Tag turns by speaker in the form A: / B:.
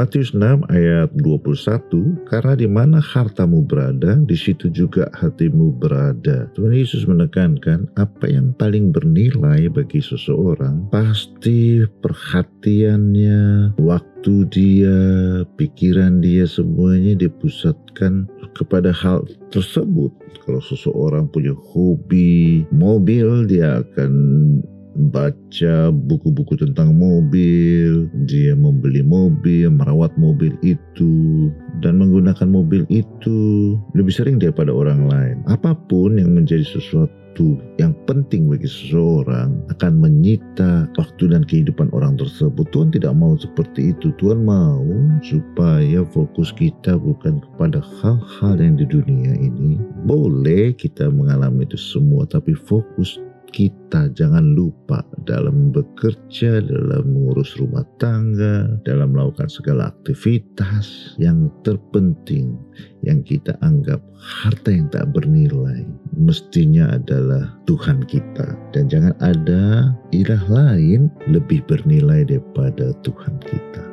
A: Matius 6 ayat 21, karena di mana hartamu berada, di situ juga hatimu berada. Tuhan Yesus menekankan apa yang paling bernilai bagi seseorang pasti perhatiannya, waktu dia, pikiran dia semuanya dipusatkan kepada hal tersebut. Kalau seseorang punya hobi mobil, dia akan baca buku-buku tentang mobil, dia membeli mobil, merawat mobil itu, dan menggunakan mobil itu lebih sering daripada orang lain. Apa pun yang menjadi sesuatu yang penting bagi seseorang akan menyita waktu dan kehidupan orang tersebut. Tuhan tidak mau seperti itu. Tuhan mau supaya fokus kita bukan kepada hal-hal yang di dunia ini. Boleh kita mengalami itu semua, tapi fokus kita jangan lupa dalam bekerja, dalam mengurus rumah tangga, dalam melakukan segala aktivitas yang terpenting yang kita anggap harta yang tak bernilai mestinya adalah Tuhan kita dan jangan ada ilah lain lebih bernilai daripada Tuhan kita.